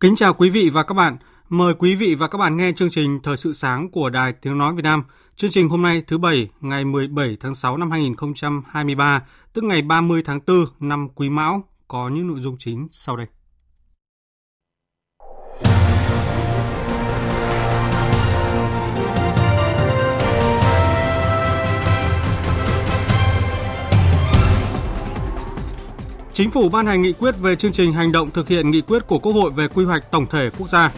Kính chào quý vị và các bạn. Mời quý vị và các bạn nghe chương trình Thời sự sáng của Đài Tiếng Nói Việt Nam. Chương trình hôm nay thứ Bảy, ngày 17 tháng 6 năm 2023, tức ngày 30 tháng 4 năm Quý Mão, có những nội dung chính sau đây. Chính phủ ban hành nghị quyết về chương trình hành động thực hiện nghị quyết của Quốc hội về quy hoạch tổng thể quốc gia.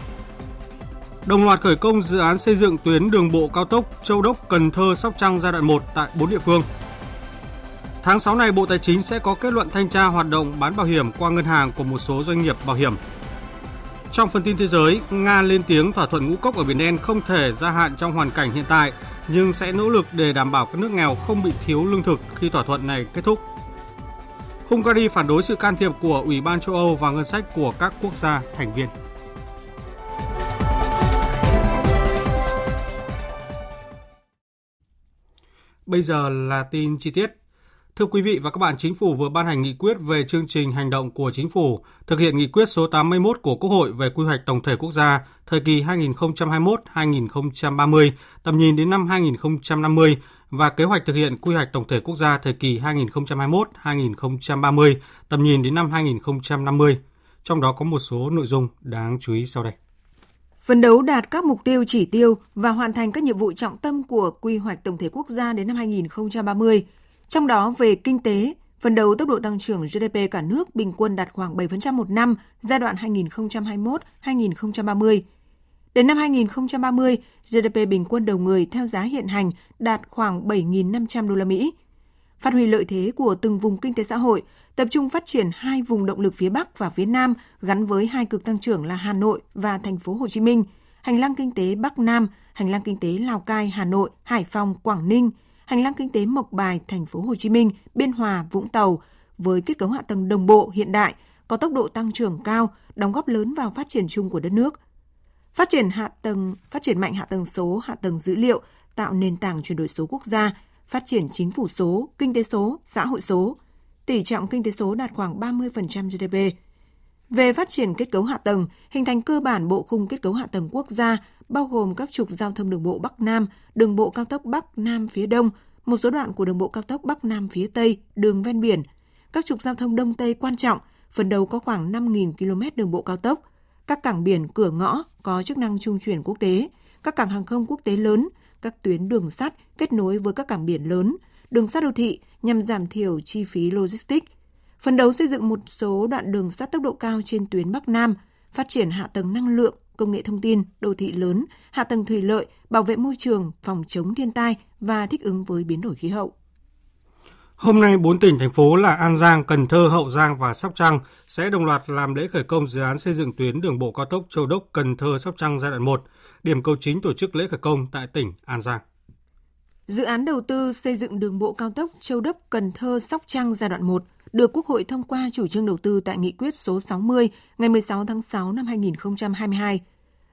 Đồng loạt khởi công dự án xây dựng tuyến đường bộ cao tốc Châu Đốc Cần Thơ Sóc Trăng giai đoạn 1 tại 4 địa phương. Tháng 6 này Bộ Tài chính sẽ có kết luận thanh tra hoạt động bán bảo hiểm qua ngân hàng của một số doanh nghiệp bảo hiểm. Trong phần tin thế giới, Nga lên tiếng thỏa thuận ngũ cốc ở Biển Đen không thể gia hạn trong hoàn cảnh hiện tại, nhưng sẽ nỗ lực để đảm bảo các nước nghèo không bị thiếu lương thực khi thỏa thuận này kết thúc. Hungary phản đối sự can thiệp của Ủy ban châu Âu và ngân sách của các quốc gia thành viên. Bây giờ là tin chi tiết. Thưa quý vị và các bạn, Chính phủ vừa ban hành nghị quyết về chương trình hành động của Chính phủ thực hiện nghị quyết số 81 của Quốc hội về quy hoạch tổng thể quốc gia thời kỳ 2021-2030, tầm nhìn đến năm 2050 và kế hoạch thực hiện quy hoạch tổng thể quốc gia thời kỳ 2021-2030, tầm nhìn đến năm 2050. Trong đó có một số nội dung đáng chú ý sau đây. Phấn đấu đạt các mục tiêu chỉ tiêu và hoàn thành các nhiệm vụ trọng tâm của quy hoạch tổng thể quốc gia đến năm 2030. Trong đó về kinh tế, phấn đấu tốc độ tăng trưởng GDP cả nước bình quân đạt khoảng 7% một năm giai đoạn 2021-2030 Đến năm 2030, GDP bình quân đầu người theo giá hiện hành đạt khoảng 7.500 đô la Mỹ. Phát huy lợi thế của từng vùng kinh tế xã hội, tập trung phát triển hai vùng động lực phía Bắc và phía Nam gắn với hai cực tăng trưởng là Hà Nội và thành phố Hồ Chí Minh, hành lang kinh tế Bắc Nam, hành lang kinh tế Lào Cai, Hà Nội, Hải Phòng, Quảng Ninh, hành lang kinh tế Mộc Bài, thành phố Hồ Chí Minh, Biên Hòa, Vũng Tàu với kết cấu hạ tầng đồng bộ hiện đại, có tốc độ tăng trưởng cao, đóng góp lớn vào phát triển chung của đất nước – phát triển hạ tầng, phát triển mạnh hạ tầng số, hạ tầng dữ liệu, tạo nền tảng chuyển đổi số quốc gia, phát triển chính phủ số, kinh tế số, xã hội số. Tỷ trọng kinh tế số đạt khoảng 30% GDP. Về phát triển kết cấu hạ tầng, hình thành cơ bản bộ khung kết cấu hạ tầng quốc gia, bao gồm các trục giao thông đường bộ Bắc Nam, đường bộ cao tốc Bắc Nam phía Đông, một số đoạn của đường bộ cao tốc Bắc Nam phía Tây, đường ven biển, các trục giao thông Đông Tây quan trọng, phần đầu có khoảng 5.000 km đường bộ cao tốc, các cảng biển cửa ngõ có chức năng trung chuyển quốc tế, các cảng hàng không quốc tế lớn, các tuyến đường sắt kết nối với các cảng biển lớn, đường sắt đô thị nhằm giảm thiểu chi phí logistics. Phần đấu xây dựng một số đoạn đường sắt tốc độ cao trên tuyến Bắc Nam, phát triển hạ tầng năng lượng, công nghệ thông tin, đô thị lớn, hạ tầng thủy lợi, bảo vệ môi trường, phòng chống thiên tai và thích ứng với biến đổi khí hậu. Hôm nay, 4 tỉnh, thành phố là An Giang, Cần Thơ, Hậu Giang và Sóc Trăng sẽ đồng loạt làm lễ khởi công dự án xây dựng tuyến đường bộ cao tốc Châu Đốc, Cần Thơ, Sóc Trăng giai đoạn 1. Điểm cầu chính tổ chức lễ khởi công tại tỉnh An Giang. Dự án đầu tư xây dựng đường bộ cao tốc Châu Đốc, Cần Thơ, Sóc Trăng giai đoạn 1 được Quốc hội thông qua chủ trương đầu tư tại nghị quyết số 60 ngày 16 tháng 6 năm 2022.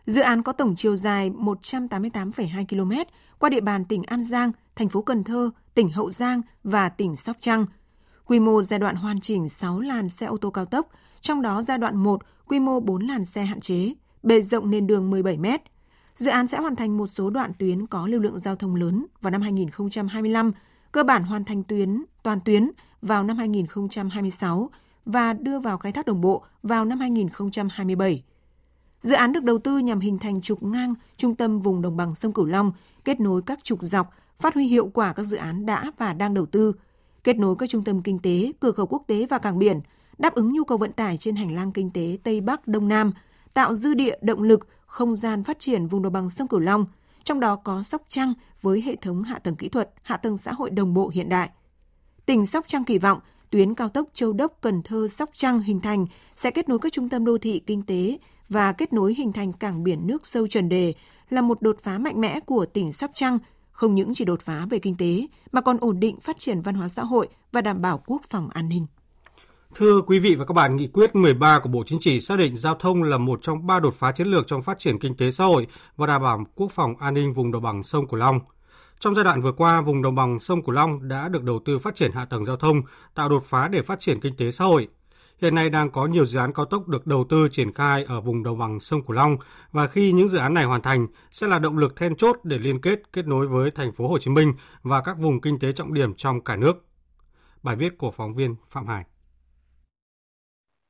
Dự án có tổng chiều dài 188,2 km qua địa bàn tỉnh An Giang, thành phố Cần Thơ, tỉnh Hậu Giang và tỉnh Sóc Trăng. Quy mô giai đoạn hoàn chỉnh 6 làn xe ô tô cao tốc, trong đó giai đoạn 1 quy mô 4 làn xe hạn chế, bề rộng nền đường 17 m. Dự án sẽ hoàn thành một số đoạn tuyến có lưu lượng giao thông lớn vào năm 2025, cơ bản hoàn thành tuyến toàn tuyến vào năm 2026 và đưa vào khai thác đồng bộ vào năm 2027. Dự án được đầu tư nhằm hình thành trục ngang trung tâm vùng đồng bằng sông Cửu Long, kết nối các trục dọc, phát huy hiệu quả các dự án đã và đang đầu tư. kết nối các trung tâm kinh tế, cửa khẩu quốc tế và cảng biển, đáp ứng nhu cầu vận tải trên hành lang kinh tế Tây Bắc Đông Nam, tạo dư địa động lực, không gian phát triển vùng đồng bằng sông Cửu Long, trong đó có Sóc Trăng với hệ thống hạ tầng kỹ thuật, hạ tầng xã hội đồng bộ hiện đại. Tỉnh Sóc Trăng kỳ vọng tuyến cao tốc Châu Đốc Cần Thơ Sóc Trăng hình thành sẽ kết nối các trung tâm đô thị kinh tế và kết nối hình thành cảng biển nước sâu Trần Đề là một đột phá mạnh mẽ của tỉnh Sóc Trăng, không những chỉ đột phá về kinh tế mà còn ổn định phát triển văn hóa xã hội và đảm bảo quốc phòng an ninh. Thưa quý vị và các bạn, nghị quyết 13 của Bộ Chính trị xác định giao thông là một trong ba đột phá chiến lược trong phát triển kinh tế xã hội và đảm bảo quốc phòng an ninh vùng đồng bằng sông Cửu Long. Trong giai đoạn vừa qua, vùng đồng bằng sông Cửu Long đã được đầu tư phát triển hạ tầng giao thông, tạo đột phá để phát triển kinh tế xã hội. Hiện nay đang có nhiều dự án cao tốc được đầu tư triển khai ở vùng đồng bằng sông Cửu Long và khi những dự án này hoàn thành sẽ là động lực then chốt để liên kết kết nối với thành phố Hồ Chí Minh và các vùng kinh tế trọng điểm trong cả nước. Bài viết của phóng viên Phạm Hải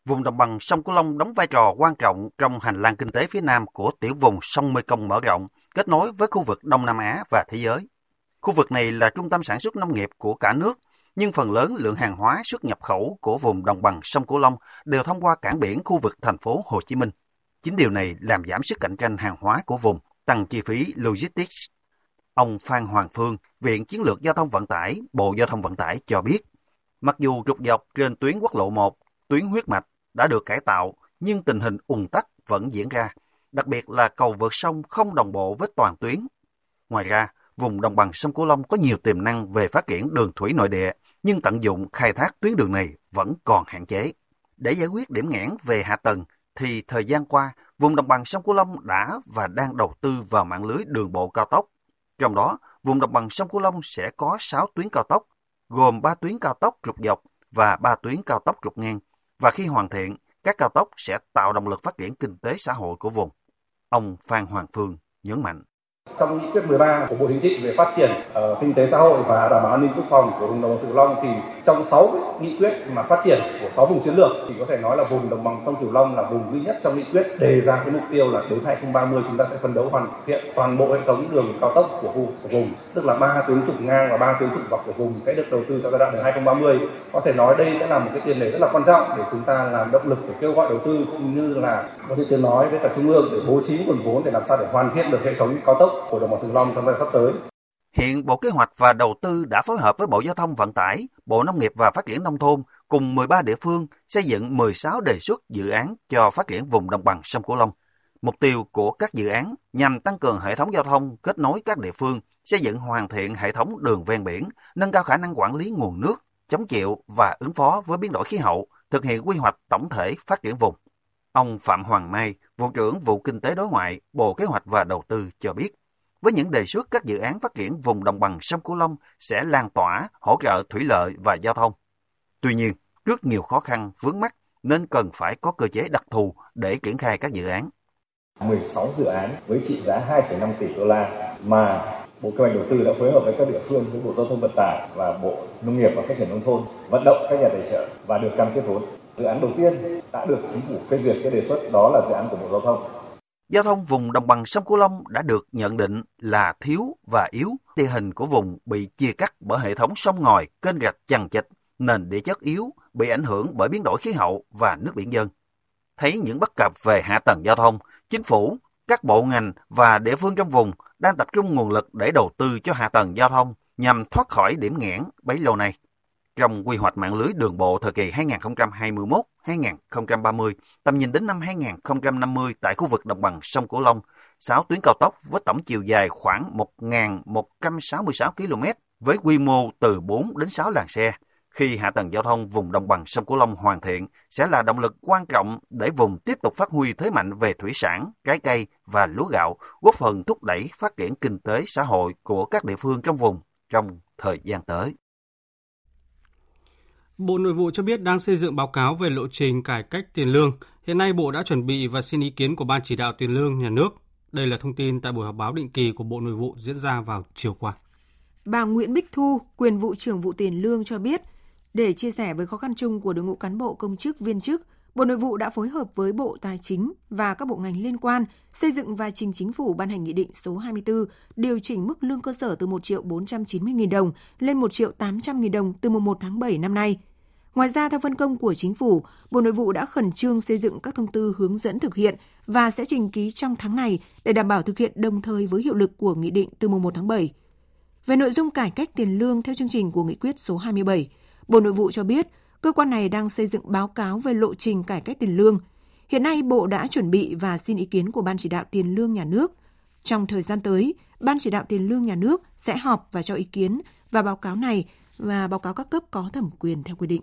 vùng đồng bằng sông Cửu Long đóng vai trò quan trọng trong hành lang kinh tế phía Nam của tiểu vùng sông Mekong mở rộng, kết nối với khu vực Đông Nam Á và thế giới. Khu vực này là trung tâm sản xuất nông nghiệp của cả nước, nhưng phần lớn lượng hàng hóa xuất nhập khẩu của vùng đồng bằng sông Cửu Long đều thông qua cảng biển khu vực thành phố Hồ Chí Minh. Chính điều này làm giảm sức cạnh tranh hàng hóa của vùng, tăng chi phí logistics. Ông Phan Hoàng Phương, Viện Chiến lược Giao thông Vận tải, Bộ Giao thông Vận tải cho biết, mặc dù trục dọc trên tuyến quốc lộ 1, tuyến huyết mạch đã được cải tạo, nhưng tình hình ùn tắc vẫn diễn ra, đặc biệt là cầu vượt sông không đồng bộ với toàn tuyến. Ngoài ra, vùng đồng bằng sông Cửu Long có nhiều tiềm năng về phát triển đường thủy nội địa, nhưng tận dụng khai thác tuyến đường này vẫn còn hạn chế. Để giải quyết điểm nghẽn về hạ tầng, thì thời gian qua, vùng đồng bằng sông Cửu Long đã và đang đầu tư vào mạng lưới đường bộ cao tốc. Trong đó, vùng đồng bằng sông Cửu Long sẽ có 6 tuyến cao tốc, gồm 3 tuyến cao tốc trục dọc và 3 tuyến cao tốc trục ngang, và khi hoàn thiện, các cao tốc sẽ tạo động lực phát triển kinh tế xã hội của vùng. Ông Phan Hoàng Phương nhấn mạnh trong nghị quyết 13 của Bộ Chính trị về phát triển uh, kinh tế xã hội và đảm bảo an ninh quốc phòng của vùng đồng bằng sông Cửu Long thì trong 6 nghị quyết mà phát triển của 6 vùng chiến lược thì có thể nói là vùng đồng bằng sông Cửu Long là vùng duy nhất trong nghị quyết đề ra cái mục tiêu là đến 2030 chúng ta sẽ phấn đấu hoàn thiện toàn bộ hệ thống đường cao tốc của vùng, của vùng tức là ba tuyến trục ngang và ba tuyến trục dọc của vùng sẽ được đầu tư cho giai đoạn đến 2030 có thể nói đây sẽ là một cái tiền đề rất là quan trọng để chúng ta làm động lực để kêu gọi đầu tư cũng như là có thể tiếng nói với cả trung ương để bố trí nguồn vốn để làm sao để hoàn thiện được hệ thống cao tốc của đồng bằng sông Long trong thời sắp tới. Hiện Bộ Kế hoạch và Đầu tư đã phối hợp với Bộ Giao thông Vận tải, Bộ Nông nghiệp và Phát triển Nông thôn cùng 13 địa phương xây dựng 16 đề xuất dự án cho phát triển vùng đồng bằng sông Cửu Long. Mục tiêu của các dự án nhằm tăng cường hệ thống giao thông kết nối các địa phương, xây dựng hoàn thiện hệ thống đường ven biển, nâng cao khả năng quản lý nguồn nước, chống chịu và ứng phó với biến đổi khí hậu, thực hiện quy hoạch tổng thể phát triển vùng. Ông Phạm Hoàng Mai, Vụ trưởng Vụ Kinh tế Đối ngoại, Bộ Kế hoạch và Đầu tư cho biết, với những đề xuất các dự án phát triển vùng đồng bằng sông Cửu Long sẽ lan tỏa, hỗ trợ thủy lợi và giao thông. Tuy nhiên, trước nhiều khó khăn, vướng mắt nên cần phải có cơ chế đặc thù để triển khai các dự án. 16 dự án với trị giá 2,5 tỷ đô la mà Bộ Kế hoạch Đầu tư đã phối hợp với các địa phương, với Bộ Giao thông Vận tải và Bộ Nông nghiệp và Phát triển Nông thôn vận động các nhà tài trợ và được cam kết vốn. Dự án đầu tiên đã được chính phủ phê duyệt cái đề xuất đó là dự án của Bộ Giao thông Giao thông vùng đồng bằng sông Cửu Long đã được nhận định là thiếu và yếu. Địa hình của vùng bị chia cắt bởi hệ thống sông ngòi, kênh rạch chằng chịt, nền địa chất yếu, bị ảnh hưởng bởi biến đổi khí hậu và nước biển dân. Thấy những bất cập về hạ tầng giao thông, chính phủ, các bộ ngành và địa phương trong vùng đang tập trung nguồn lực để đầu tư cho hạ tầng giao thông nhằm thoát khỏi điểm nghẽn bấy lâu nay. Trong quy hoạch mạng lưới đường bộ thời kỳ 2030 tầm nhìn đến năm 2050 tại khu vực đồng bằng sông Cửu Long, 6 tuyến cao tốc với tổng chiều dài khoảng 1.166 km với quy mô từ 4 đến 6 làn xe. Khi hạ tầng giao thông vùng đồng bằng sông Cửu Long hoàn thiện, sẽ là động lực quan trọng để vùng tiếp tục phát huy thế mạnh về thủy sản, trái cây và lúa gạo, góp phần thúc đẩy phát triển kinh tế xã hội của các địa phương trong vùng trong thời gian tới. Bộ Nội vụ cho biết đang xây dựng báo cáo về lộ trình cải cách tiền lương. Hiện nay Bộ đã chuẩn bị và xin ý kiến của Ban chỉ đạo tiền lương nhà nước. Đây là thông tin tại buổi họp báo định kỳ của Bộ Nội vụ diễn ra vào chiều qua. Bà Nguyễn Bích Thu, quyền vụ trưởng vụ tiền lương cho biết, để chia sẻ với khó khăn chung của đội ngũ cán bộ công chức viên chức, Bộ Nội vụ đã phối hợp với Bộ Tài chính và các bộ ngành liên quan xây dựng và trình chính phủ ban hành nghị định số 24 điều chỉnh mức lương cơ sở từ 1 triệu 490 nghìn đồng lên 1 triệu 800 nghìn đồng từ mùng 1 tháng 7 năm nay. Ngoài ra, theo phân công của chính phủ, Bộ Nội vụ đã khẩn trương xây dựng các thông tư hướng dẫn thực hiện và sẽ trình ký trong tháng này để đảm bảo thực hiện đồng thời với hiệu lực của nghị định từ mùng 1 tháng 7. Về nội dung cải cách tiền lương theo chương trình của nghị quyết số 27, Bộ Nội vụ cho biết cơ quan này đang xây dựng báo cáo về lộ trình cải cách tiền lương. Hiện nay, Bộ đã chuẩn bị và xin ý kiến của Ban chỉ đạo tiền lương nhà nước. Trong thời gian tới, Ban chỉ đạo tiền lương nhà nước sẽ họp và cho ý kiến và báo cáo này và báo cáo các cấp có thẩm quyền theo quy định.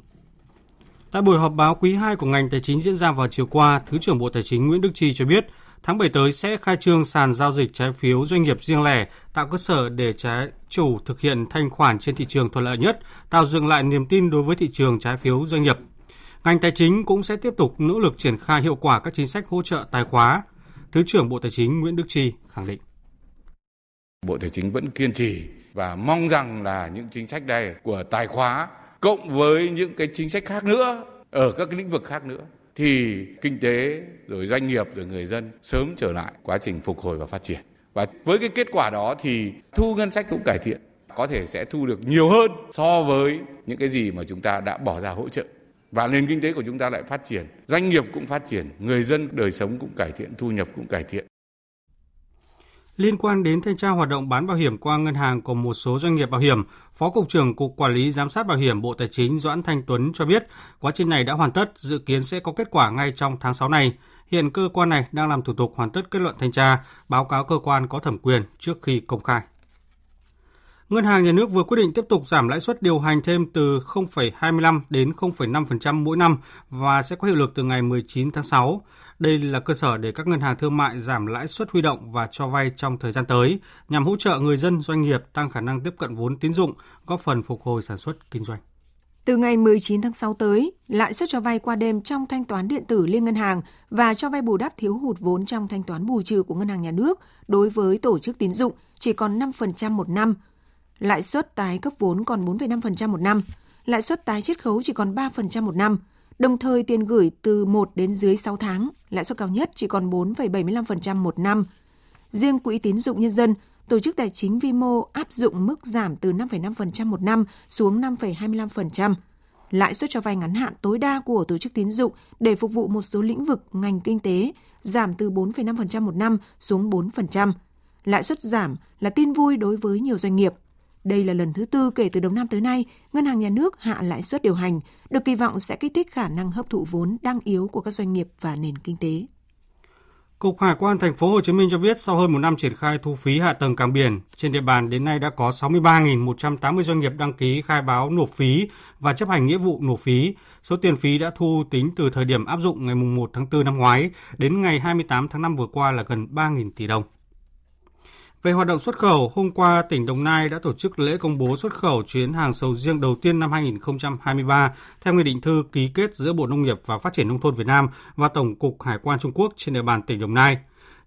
Tại buổi họp báo quý 2 của ngành tài chính diễn ra vào chiều qua, Thứ trưởng Bộ Tài chính Nguyễn Đức Chi cho biết, tháng 7 tới sẽ khai trương sàn giao dịch trái phiếu doanh nghiệp riêng lẻ, tạo cơ sở để trái chủ thực hiện thanh khoản trên thị trường thuận lợi nhất, tạo dựng lại niềm tin đối với thị trường trái phiếu doanh nghiệp. Ngành tài chính cũng sẽ tiếp tục nỗ lực triển khai hiệu quả các chính sách hỗ trợ tài khóa. Thứ trưởng Bộ Tài chính Nguyễn Đức Chi khẳng định. Bộ Tài chính vẫn kiên trì và mong rằng là những chính sách này của tài khóa cộng với những cái chính sách khác nữa ở các cái lĩnh vực khác nữa thì kinh tế rồi doanh nghiệp rồi người dân sớm trở lại quá trình phục hồi và phát triển. Và với cái kết quả đó thì thu ngân sách cũng cải thiện, có thể sẽ thu được nhiều hơn so với những cái gì mà chúng ta đã bỏ ra hỗ trợ. Và nền kinh tế của chúng ta lại phát triển, doanh nghiệp cũng phát triển, người dân đời sống cũng cải thiện, thu nhập cũng cải thiện. Liên quan đến thanh tra hoạt động bán bảo hiểm qua ngân hàng của một số doanh nghiệp bảo hiểm, Phó Cục trưởng Cục Quản lý Giám sát Bảo hiểm Bộ Tài chính Doãn Thanh Tuấn cho biết quá trình này đã hoàn tất, dự kiến sẽ có kết quả ngay trong tháng 6 này. Hiện cơ quan này đang làm thủ tục hoàn tất kết luận thanh tra, báo cáo cơ quan có thẩm quyền trước khi công khai. Ngân hàng Nhà nước vừa quyết định tiếp tục giảm lãi suất điều hành thêm từ 0,25 đến 0,5% mỗi năm và sẽ có hiệu lực từ ngày 19 tháng 6. Đây là cơ sở để các ngân hàng thương mại giảm lãi suất huy động và cho vay trong thời gian tới, nhằm hỗ trợ người dân doanh nghiệp tăng khả năng tiếp cận vốn tín dụng, góp phần phục hồi sản xuất kinh doanh. Từ ngày 19 tháng 6 tới, lãi suất cho vay qua đêm trong thanh toán điện tử liên ngân hàng và cho vay bù đắp thiếu hụt vốn trong thanh toán bù trừ của ngân hàng nhà nước đối với tổ chức tín dụng chỉ còn 5% một năm. Lãi suất tái cấp vốn còn 4,5% một năm. Lãi suất tái chiết khấu chỉ còn 3% một năm. Đồng thời tiền gửi từ 1 đến dưới 6 tháng, lãi suất cao nhất chỉ còn 4,75% một năm. Riêng quỹ tín dụng nhân dân, tổ chức tài chính vi mô áp dụng mức giảm từ 5,5% một năm xuống 5,25%. Lãi suất cho vay ngắn hạn tối đa của tổ chức tín dụng để phục vụ một số lĩnh vực ngành kinh tế giảm từ 4,5% một năm xuống 4%. Lãi suất giảm là tin vui đối với nhiều doanh nghiệp. Đây là lần thứ tư kể từ đầu năm tới nay, Ngân hàng Nhà nước hạ lãi suất điều hành, được kỳ vọng sẽ kích thích khả năng hấp thụ vốn đang yếu của các doanh nghiệp và nền kinh tế. Cục Hải quan thành phố Hồ Chí Minh cho biết sau hơn một năm triển khai thu phí hạ tầng cảng biển, trên địa bàn đến nay đã có 63.180 doanh nghiệp đăng ký khai báo nộp phí và chấp hành nghĩa vụ nộp phí. Số tiền phí đã thu tính từ thời điểm áp dụng ngày 1 tháng 4 năm ngoái đến ngày 28 tháng 5 vừa qua là gần 3.000 tỷ đồng. Về hoạt động xuất khẩu, hôm qua tỉnh Đồng Nai đã tổ chức lễ công bố xuất khẩu chuyến hàng sầu riêng đầu tiên năm 2023 theo nghị định thư ký kết giữa Bộ Nông nghiệp và Phát triển Nông thôn Việt Nam và Tổng cục Hải quan Trung Quốc trên địa bàn tỉnh Đồng Nai.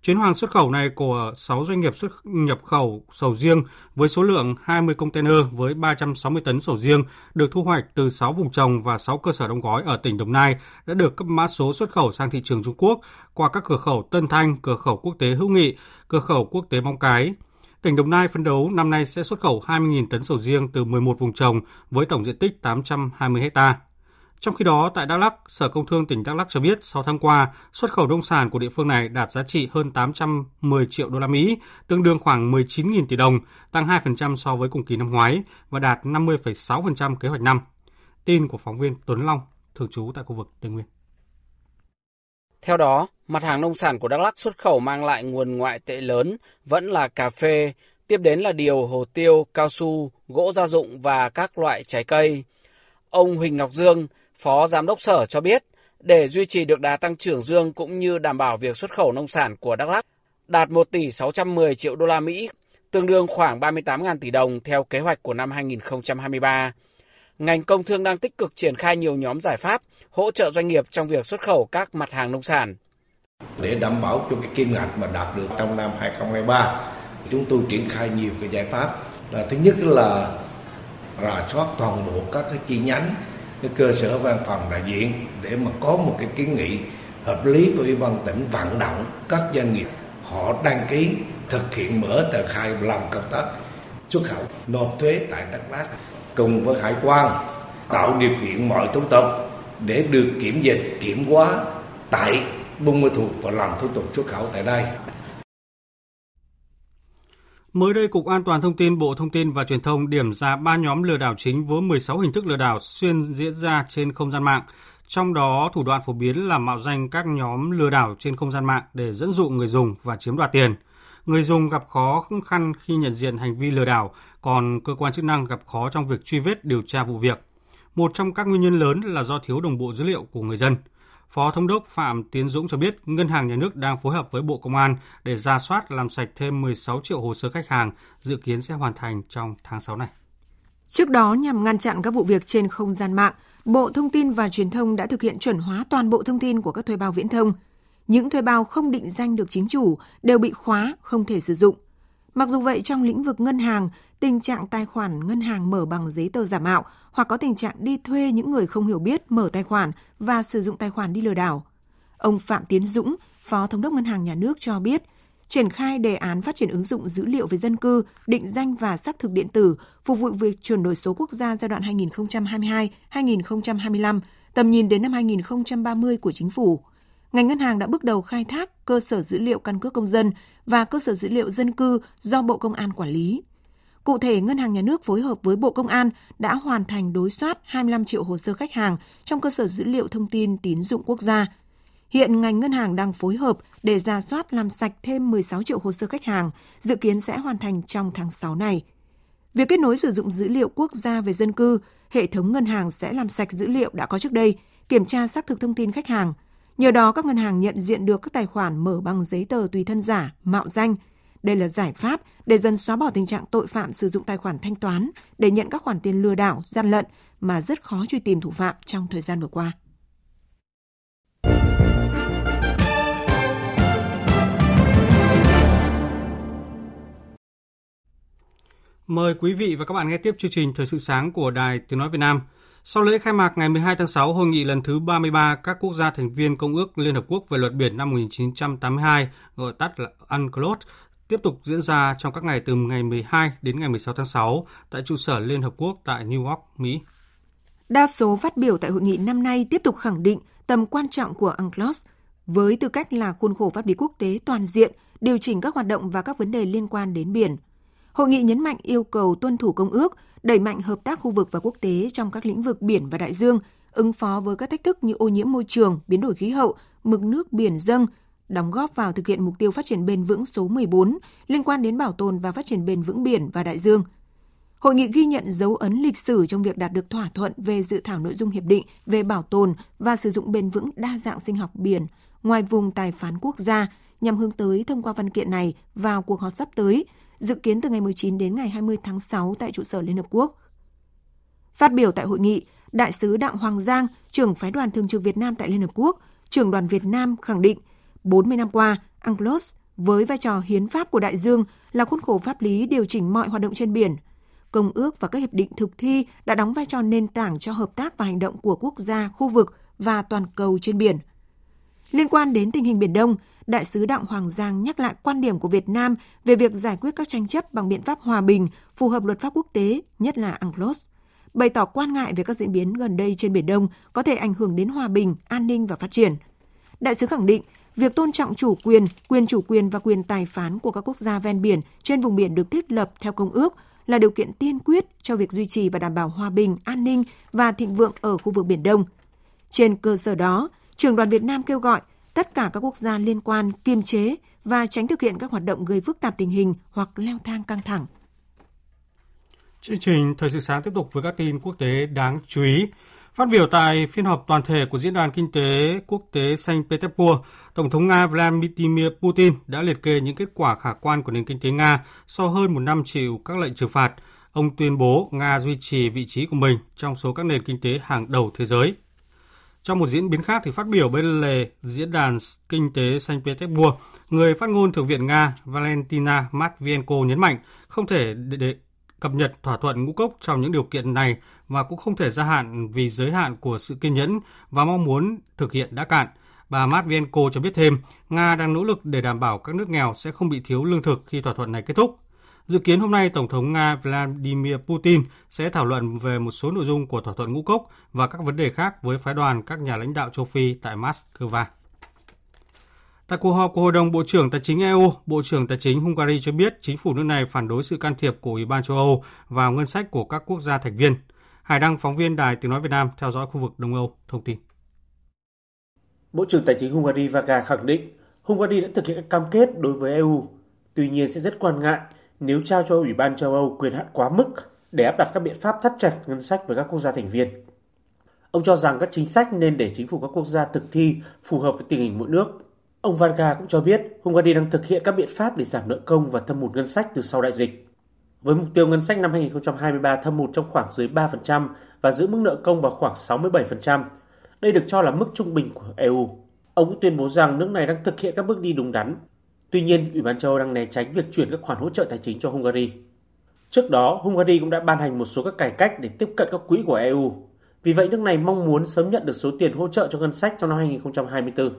Chuyến hàng xuất khẩu này của 6 doanh nghiệp xuất nhập khẩu sầu riêng với số lượng 20 container với 360 tấn sầu riêng được thu hoạch từ 6 vùng trồng và 6 cơ sở đóng gói ở tỉnh Đồng Nai đã được cấp mã số xuất khẩu sang thị trường Trung Quốc qua các cửa khẩu Tân Thanh, cửa khẩu quốc tế Hữu Nghị, cửa khẩu quốc tế Móng Cái. Tỉnh Đồng Nai phấn đấu năm nay sẽ xuất khẩu 20.000 tấn sầu riêng từ 11 vùng trồng với tổng diện tích 820 hectare. Trong khi đó, tại Đắk Lắk, Sở Công Thương tỉnh Đắk Lắk cho biết 6 tháng qua, xuất khẩu nông sản của địa phương này đạt giá trị hơn 810 triệu đô la Mỹ, tương đương khoảng 19.000 tỷ đồng, tăng 2% so với cùng kỳ năm ngoái và đạt 50,6% kế hoạch năm. Tin của phóng viên Tuấn Long, thường trú tại khu vực Tây Nguyên. Theo đó, mặt hàng nông sản của Đắk Lắk xuất khẩu mang lại nguồn ngoại tệ lớn vẫn là cà phê, tiếp đến là điều, hồ tiêu, cao su, gỗ gia dụng và các loại trái cây. Ông Huỳnh Ngọc Dương, Phó Giám đốc Sở cho biết, để duy trì được đà tăng trưởng dương cũng như đảm bảo việc xuất khẩu nông sản của Đắk Lắk đạt 1 tỷ 610 triệu đô la Mỹ, tương đương khoảng 38.000 tỷ đồng theo kế hoạch của năm 2023. Ngành công thương đang tích cực triển khai nhiều nhóm giải pháp hỗ trợ doanh nghiệp trong việc xuất khẩu các mặt hàng nông sản. Để đảm bảo cho cái kim ngạch mà đạt được trong năm 2023, chúng tôi triển khai nhiều cái giải pháp. Là thứ nhất là rà soát toàn bộ các cái chi nhánh cái cơ sở văn phòng đại diện để mà có một cái kiến nghị hợp lý với ủy ban tỉnh vận động các doanh nghiệp họ đăng ký thực hiện mở tờ khai làm công tác xuất khẩu, nộp thuế tại Đắk Lắk cùng với hải quan, tạo điều kiện mọi thủ tục để được kiểm dịch, kiểm hóa tại Buôn Ma Thuột và làm thủ tục xuất khẩu tại đây. Mới đây, Cục An toàn Thông tin Bộ Thông tin và Truyền thông điểm ra 3 nhóm lừa đảo chính với 16 hình thức lừa đảo xuyên diễn ra trên không gian mạng. Trong đó, thủ đoạn phổ biến là mạo danh các nhóm lừa đảo trên không gian mạng để dẫn dụ người dùng và chiếm đoạt tiền. Người dùng gặp khó khăn khi nhận diện hành vi lừa đảo, còn cơ quan chức năng gặp khó trong việc truy vết điều tra vụ việc. Một trong các nguyên nhân lớn là do thiếu đồng bộ dữ liệu của người dân. Phó Thống đốc Phạm Tiến Dũng cho biết Ngân hàng Nhà nước đang phối hợp với Bộ Công an để ra soát làm sạch thêm 16 triệu hồ sơ khách hàng, dự kiến sẽ hoàn thành trong tháng 6 này. Trước đó, nhằm ngăn chặn các vụ việc trên không gian mạng, Bộ Thông tin và Truyền thông đã thực hiện chuẩn hóa toàn bộ thông tin của các thuê bao viễn thông. Những thuê bao không định danh được chính chủ đều bị khóa, không thể sử dụng. Mặc dù vậy, trong lĩnh vực ngân hàng, tình trạng tài khoản ngân hàng mở bằng giấy tờ giả mạo hoặc có tình trạng đi thuê những người không hiểu biết mở tài khoản và sử dụng tài khoản đi lừa đảo. Ông Phạm Tiến Dũng, Phó Thống đốc Ngân hàng Nhà nước cho biết, triển khai đề án phát triển ứng dụng dữ liệu về dân cư, định danh và xác thực điện tử, phục vụ việc chuyển đổi số quốc gia giai đoạn 2022-2025, tầm nhìn đến năm 2030 của chính phủ. Ngành ngân hàng đã bước đầu khai thác cơ sở dữ liệu căn cước công dân và cơ sở dữ liệu dân cư do Bộ Công an quản lý. Cụ thể, Ngân hàng Nhà nước phối hợp với Bộ Công an đã hoàn thành đối soát 25 triệu hồ sơ khách hàng trong cơ sở dữ liệu thông tin tín dụng quốc gia. Hiện ngành ngân hàng đang phối hợp để ra soát làm sạch thêm 16 triệu hồ sơ khách hàng, dự kiến sẽ hoàn thành trong tháng 6 này. Việc kết nối sử dụng dữ liệu quốc gia về dân cư, hệ thống ngân hàng sẽ làm sạch dữ liệu đã có trước đây, kiểm tra xác thực thông tin khách hàng. Nhờ đó, các ngân hàng nhận diện được các tài khoản mở bằng giấy tờ tùy thân giả, mạo danh – đây là giải pháp để dần xóa bỏ tình trạng tội phạm sử dụng tài khoản thanh toán để nhận các khoản tiền lừa đảo, gian lận mà rất khó truy tìm thủ phạm trong thời gian vừa qua. Mời quý vị và các bạn nghe tiếp chương trình Thời sự sáng của Đài Tiếng Nói Việt Nam. Sau lễ khai mạc ngày 12 tháng 6, hội nghị lần thứ 33 các quốc gia thành viên Công ước Liên Hợp Quốc về luật biển năm 1982, gọi tắt là UNCLOS, tiếp tục diễn ra trong các ngày từ ngày 12 đến ngày 16 tháng 6 tại trụ sở Liên Hợp Quốc tại New York, Mỹ. Đa số phát biểu tại hội nghị năm nay tiếp tục khẳng định tầm quan trọng của UNCLOS với tư cách là khuôn khổ pháp lý quốc tế toàn diện, điều chỉnh các hoạt động và các vấn đề liên quan đến biển. Hội nghị nhấn mạnh yêu cầu tuân thủ công ước, đẩy mạnh hợp tác khu vực và quốc tế trong các lĩnh vực biển và đại dương, ứng phó với các thách thức như ô nhiễm môi trường, biến đổi khí hậu, mực nước biển dâng, đóng góp vào thực hiện mục tiêu phát triển bền vững số 14 liên quan đến bảo tồn và phát triển bền vững biển và đại dương. Hội nghị ghi nhận dấu ấn lịch sử trong việc đạt được thỏa thuận về dự thảo nội dung hiệp định về bảo tồn và sử dụng bền vững đa dạng sinh học biển ngoài vùng tài phán quốc gia nhằm hướng tới thông qua văn kiện này vào cuộc họp sắp tới, dự kiến từ ngày 19 đến ngày 20 tháng 6 tại trụ sở Liên Hợp Quốc. Phát biểu tại hội nghị, Đại sứ Đặng Hoàng Giang, trưởng phái đoàn thường trực Việt Nam tại Liên Hợp Quốc, trưởng đoàn Việt Nam khẳng định 40 năm qua, UNCLOS với vai trò hiến pháp của đại dương là khuôn khổ pháp lý điều chỉnh mọi hoạt động trên biển. Công ước và các hiệp định thực thi đã đóng vai trò nền tảng cho hợp tác và hành động của quốc gia, khu vực và toàn cầu trên biển. Liên quan đến tình hình Biển Đông, Đại sứ Đặng Hoàng Giang nhắc lại quan điểm của Việt Nam về việc giải quyết các tranh chấp bằng biện pháp hòa bình, phù hợp luật pháp quốc tế, nhất là UNCLOS bày tỏ quan ngại về các diễn biến gần đây trên Biển Đông có thể ảnh hưởng đến hòa bình, an ninh và phát triển. Đại sứ khẳng định việc tôn trọng chủ quyền, quyền chủ quyền và quyền tài phán của các quốc gia ven biển trên vùng biển được thiết lập theo công ước là điều kiện tiên quyết cho việc duy trì và đảm bảo hòa bình, an ninh và thịnh vượng ở khu vực Biển Đông. Trên cơ sở đó, Trường đoàn Việt Nam kêu gọi tất cả các quốc gia liên quan kiềm chế và tránh thực hiện các hoạt động gây phức tạp tình hình hoặc leo thang căng thẳng. Chương trình Thời sự sáng tiếp tục với các tin quốc tế đáng chú ý. Phát biểu tại phiên họp toàn thể của Diễn đàn Kinh tế Quốc tế Saint Petersburg, Tổng thống Nga Vladimir Putin đã liệt kê những kết quả khả quan của nền kinh tế Nga sau hơn một năm chịu các lệnh trừng phạt. Ông tuyên bố Nga duy trì vị trí của mình trong số các nền kinh tế hàng đầu thế giới. Trong một diễn biến khác thì phát biểu bên lề diễn đàn kinh tế Saint Petersburg, người phát ngôn Thượng viện Nga Valentina Matvienko nhấn mạnh không thể để cập nhật thỏa thuận ngũ cốc trong những điều kiện này và cũng không thể gia hạn vì giới hạn của sự kiên nhẫn và mong muốn thực hiện đã cạn. Bà Matvienko cho biết thêm, Nga đang nỗ lực để đảm bảo các nước nghèo sẽ không bị thiếu lương thực khi thỏa thuận này kết thúc. Dự kiến hôm nay, Tổng thống Nga Vladimir Putin sẽ thảo luận về một số nội dung của thỏa thuận ngũ cốc và các vấn đề khác với phái đoàn các nhà lãnh đạo châu Phi tại Moscow. Tại cuộc họp của Hội đồng Bộ trưởng Tài chính EU, Bộ trưởng Tài chính Hungary cho biết chính phủ nước này phản đối sự can thiệp của Ủy ban châu Âu vào ngân sách của các quốc gia thành viên. Hải Đăng, phóng viên Đài Tiếng Nói Việt Nam theo dõi khu vực Đông Âu, thông tin. Bộ trưởng Tài chính Hungary Vaga khẳng định Hungary đã thực hiện các cam kết đối với EU, tuy nhiên sẽ rất quan ngại nếu trao cho Ủy ban châu Âu quyền hạn quá mức để áp đặt các biện pháp thắt chặt ngân sách với các quốc gia thành viên. Ông cho rằng các chính sách nên để chính phủ các quốc gia thực thi phù hợp với tình hình mỗi nước. Ông Vanga cũng cho biết Hungary đang thực hiện các biện pháp để giảm nợ công và thâm hụt ngân sách từ sau đại dịch. Với mục tiêu ngân sách năm 2023 thâm hụt trong khoảng dưới 3% và giữ mức nợ công vào khoảng 67%, đây được cho là mức trung bình của EU. Ông cũng tuyên bố rằng nước này đang thực hiện các bước đi đúng đắn. Tuy nhiên, Ủy ban châu Âu đang né tránh việc chuyển các khoản hỗ trợ tài chính cho Hungary. Trước đó, Hungary cũng đã ban hành một số các cải cách để tiếp cận các quỹ của EU. Vì vậy, nước này mong muốn sớm nhận được số tiền hỗ trợ cho ngân sách trong năm 2024.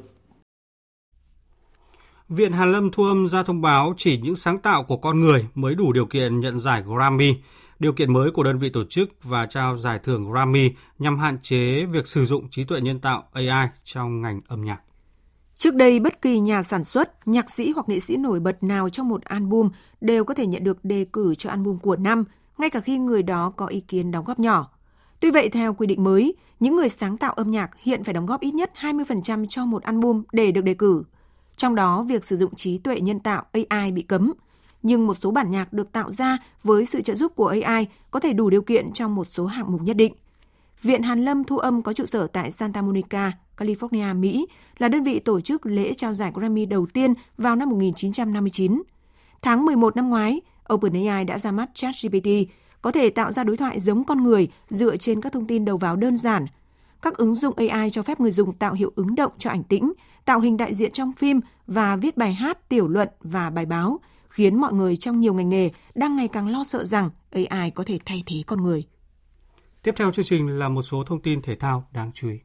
Viện Hàn Lâm Thu âm ra thông báo chỉ những sáng tạo của con người mới đủ điều kiện nhận giải Grammy. Điều kiện mới của đơn vị tổ chức và trao giải thưởng Grammy nhằm hạn chế việc sử dụng trí tuệ nhân tạo AI trong ngành âm nhạc. Trước đây, bất kỳ nhà sản xuất, nhạc sĩ hoặc nghệ sĩ nổi bật nào trong một album đều có thể nhận được đề cử cho album của năm, ngay cả khi người đó có ý kiến đóng góp nhỏ. Tuy vậy, theo quy định mới, những người sáng tạo âm nhạc hiện phải đóng góp ít nhất 20% cho một album để được đề cử. Trong đó, việc sử dụng trí tuệ nhân tạo AI bị cấm, nhưng một số bản nhạc được tạo ra với sự trợ giúp của AI có thể đủ điều kiện trong một số hạng mục nhất định. Viện Hàn Lâm thu âm có trụ sở tại Santa Monica, California, Mỹ, là đơn vị tổ chức lễ trao giải Grammy đầu tiên vào năm 1959. Tháng 11 năm ngoái, OpenAI đã ra mắt ChatGPT, có thể tạo ra đối thoại giống con người dựa trên các thông tin đầu vào đơn giản. Các ứng dụng AI cho phép người dùng tạo hiệu ứng động cho ảnh tĩnh, tạo hình đại diện trong phim và viết bài hát, tiểu luận và bài báo, khiến mọi người trong nhiều ngành nghề đang ngày càng lo sợ rằng AI có thể thay thế con người. Tiếp theo chương trình là một số thông tin thể thao đáng chú ý.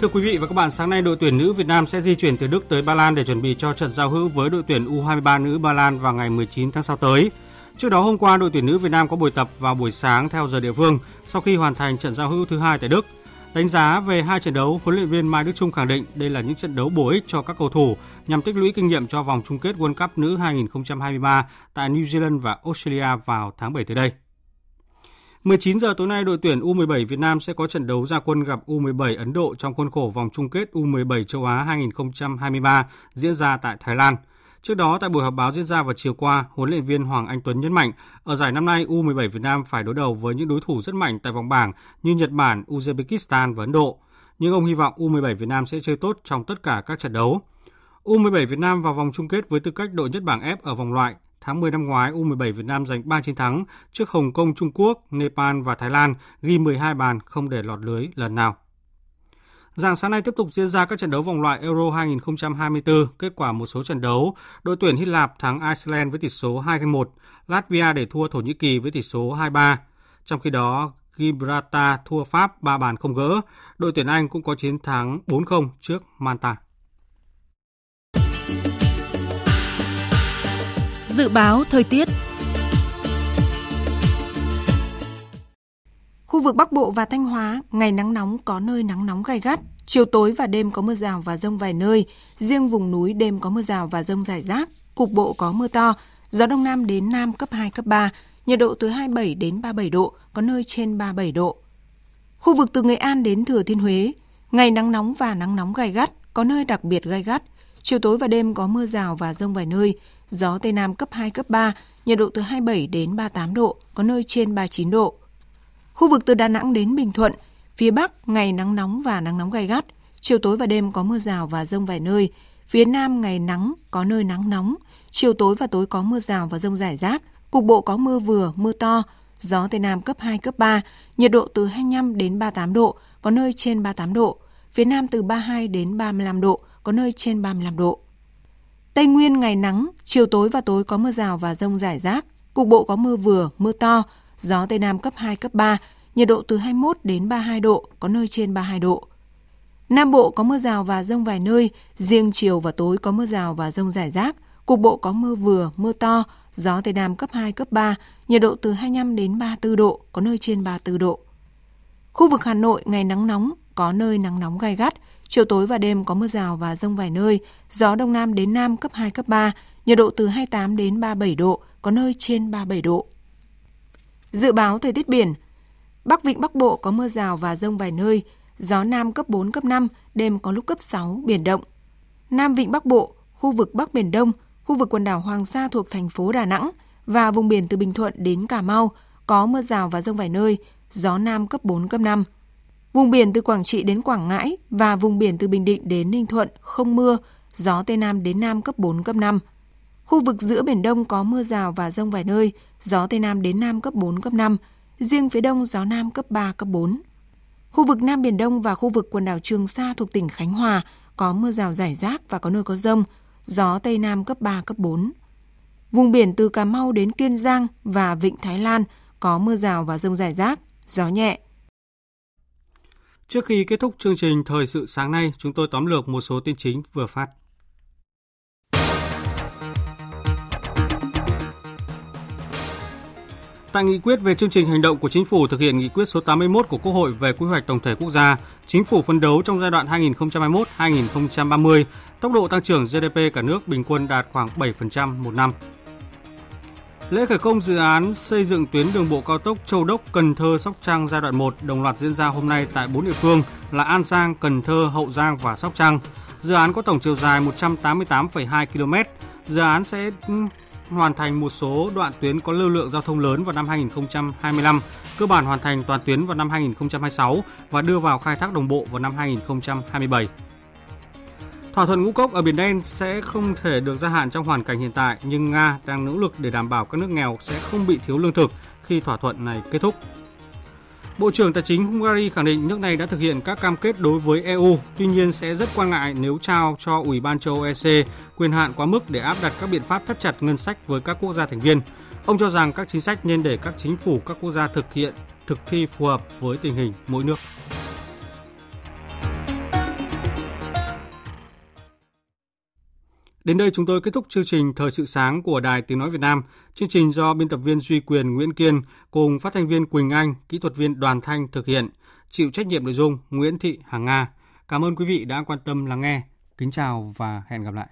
Thưa quý vị và các bạn, sáng nay đội tuyển nữ Việt Nam sẽ di chuyển từ Đức tới Ba Lan để chuẩn bị cho trận giao hữu với đội tuyển U23 nữ Ba Lan vào ngày 19 tháng 6 tới. Trước đó hôm qua đội tuyển nữ Việt Nam có buổi tập vào buổi sáng theo giờ địa phương sau khi hoàn thành trận giao hữu thứ hai tại Đức. Đánh giá về hai trận đấu, huấn luyện viên Mai Đức Chung khẳng định đây là những trận đấu bổ ích cho các cầu thủ nhằm tích lũy kinh nghiệm cho vòng chung kết World Cup nữ 2023 tại New Zealand và Australia vào tháng 7 tới đây. 19 giờ tối nay, đội tuyển U17 Việt Nam sẽ có trận đấu ra quân gặp U17 Ấn Độ trong khuôn khổ vòng chung kết U17 châu Á 2023 diễn ra tại Thái Lan. Trước đó, tại buổi họp báo diễn ra vào chiều qua, huấn luyện viên Hoàng Anh Tuấn nhấn mạnh, ở giải năm nay U17 Việt Nam phải đối đầu với những đối thủ rất mạnh tại vòng bảng như Nhật Bản, Uzbekistan và Ấn Độ. Nhưng ông hy vọng U17 Việt Nam sẽ chơi tốt trong tất cả các trận đấu. U17 Việt Nam vào vòng chung kết với tư cách đội nhất bảng F ở vòng loại. Tháng 10 năm ngoái, U17 Việt Nam giành 3 chiến thắng trước Hồng Kông, Trung Quốc, Nepal và Thái Lan, ghi 12 bàn không để lọt lưới lần nào. Dạng sáng nay tiếp tục diễn ra các trận đấu vòng loại Euro 2024. Kết quả một số trận đấu, đội tuyển Hy Lạp thắng Iceland với tỷ số 2-1, Latvia để thua Thổ Nhĩ Kỳ với tỷ số 2-3. Trong khi đó, Gibraltar thua Pháp 3 bàn không gỡ. Đội tuyển Anh cũng có chiến thắng 4-0 trước Malta. Dự báo thời tiết Khu vực Bắc Bộ và Thanh Hóa, ngày nắng nóng có nơi nắng nóng gai gắt, chiều tối và đêm có mưa rào và rông vài nơi, riêng vùng núi đêm có mưa rào và rông rải rác, cục bộ có mưa to, gió đông nam đến nam cấp 2, cấp 3, nhiệt độ từ 27 đến 37 độ, có nơi trên 37 độ. Khu vực từ Nghệ An đến Thừa Thiên Huế, ngày nắng nóng và nắng nóng gai gắt, có nơi đặc biệt gai gắt, chiều tối và đêm có mưa rào và rông vài nơi, gió Tây Nam cấp 2, cấp 3, nhiệt độ từ 27 đến 38 độ, có nơi trên 39 độ. Khu vực từ Đà Nẵng đến Bình Thuận, phía Bắc ngày nắng nóng và nắng nóng gai gắt, chiều tối và đêm có mưa rào và rông vài nơi. Phía Nam ngày nắng, có nơi nắng nóng, chiều tối và tối có mưa rào và rông rải rác, cục bộ có mưa vừa, mưa to, gió Tây Nam cấp 2, cấp 3, nhiệt độ từ 25 đến 38 độ, có nơi trên 38 độ, phía Nam từ 32 đến 35 độ, có nơi trên 35 độ. Tây Nguyên ngày nắng, chiều tối và tối có mưa rào và rông rải rác. Cục bộ có mưa vừa, mưa to, gió Tây Nam cấp 2, cấp 3, nhiệt độ từ 21 đến 32 độ, có nơi trên 32 độ. Nam Bộ có mưa rào và rông vài nơi, riêng chiều và tối có mưa rào và rông rải rác. Cục bộ có mưa vừa, mưa to, gió Tây Nam cấp 2, cấp 3, nhiệt độ từ 25 đến 34 độ, có nơi trên 34 độ. Khu vực Hà Nội ngày nắng nóng, có nơi nắng nóng gai gắt, chiều tối và đêm có mưa rào và rông vài nơi, gió Đông Nam đến Nam cấp 2, cấp 3, nhiệt độ từ 28 đến 37 độ, có nơi trên 37 độ. Dự báo thời tiết biển, Bắc Vịnh Bắc Bộ có mưa rào và rông vài nơi, gió Nam cấp 4, cấp 5, đêm có lúc cấp 6, biển động. Nam Vịnh Bắc Bộ, khu vực Bắc Biển Đông, khu vực quần đảo Hoàng Sa thuộc thành phố Đà Nẵng và vùng biển từ Bình Thuận đến Cà Mau có mưa rào và rông vài nơi, gió Nam cấp 4, cấp 5. Vùng biển từ Quảng Trị đến Quảng Ngãi và vùng biển từ Bình Định đến Ninh Thuận không mưa, gió Tây Nam đến Nam cấp 4, cấp 5. Khu vực giữa Biển Đông có mưa rào và rông vài nơi, gió Tây Nam đến Nam cấp 4, cấp 5. Riêng phía Đông gió Nam cấp 3, cấp 4. Khu vực Nam Biển Đông và khu vực quần đảo Trường Sa thuộc tỉnh Khánh Hòa có mưa rào rải rác và có nơi có rông, gió Tây Nam cấp 3, cấp 4. Vùng biển từ Cà Mau đến Kiên Giang và Vịnh Thái Lan có mưa rào và rông rải rác, gió nhẹ. Trước khi kết thúc chương trình Thời sự sáng nay, chúng tôi tóm lược một số tin chính vừa phát. Tại nghị quyết về chương trình hành động của chính phủ thực hiện nghị quyết số 81 của Quốc hội về quy hoạch tổng thể quốc gia, chính phủ phấn đấu trong giai đoạn 2021-2030, tốc độ tăng trưởng GDP cả nước bình quân đạt khoảng 7% một năm. Lễ khởi công dự án xây dựng tuyến đường bộ cao tốc Châu Đốc Cần Thơ Sóc Trăng giai đoạn 1 đồng loạt diễn ra hôm nay tại 4 địa phương là An Giang, Cần Thơ, Hậu Giang và Sóc Trăng. Dự án có tổng chiều dài 188,2 km. Dự án sẽ hoàn thành một số đoạn tuyến có lưu lượng giao thông lớn vào năm 2025, cơ bản hoàn thành toàn tuyến vào năm 2026 và đưa vào khai thác đồng bộ vào năm 2027. Thỏa thuận ngũ cốc ở Biển Đen sẽ không thể được gia hạn trong hoàn cảnh hiện tại, nhưng Nga đang nỗ lực để đảm bảo các nước nghèo sẽ không bị thiếu lương thực khi thỏa thuận này kết thúc. Bộ trưởng Tài chính Hungary khẳng định nước này đã thực hiện các cam kết đối với EU, tuy nhiên sẽ rất quan ngại nếu trao cho Ủy ban châu Âu EC quyền hạn quá mức để áp đặt các biện pháp thắt chặt ngân sách với các quốc gia thành viên. Ông cho rằng các chính sách nên để các chính phủ các quốc gia thực hiện thực thi phù hợp với tình hình mỗi nước. Đến đây chúng tôi kết thúc chương trình Thời sự sáng của Đài Tiếng Nói Việt Nam. Chương trình do biên tập viên Duy Quyền Nguyễn Kiên cùng phát thanh viên Quỳnh Anh, kỹ thuật viên Đoàn Thanh thực hiện. Chịu trách nhiệm nội dung Nguyễn Thị Hằng Nga. Cảm ơn quý vị đã quan tâm lắng nghe. Kính chào và hẹn gặp lại.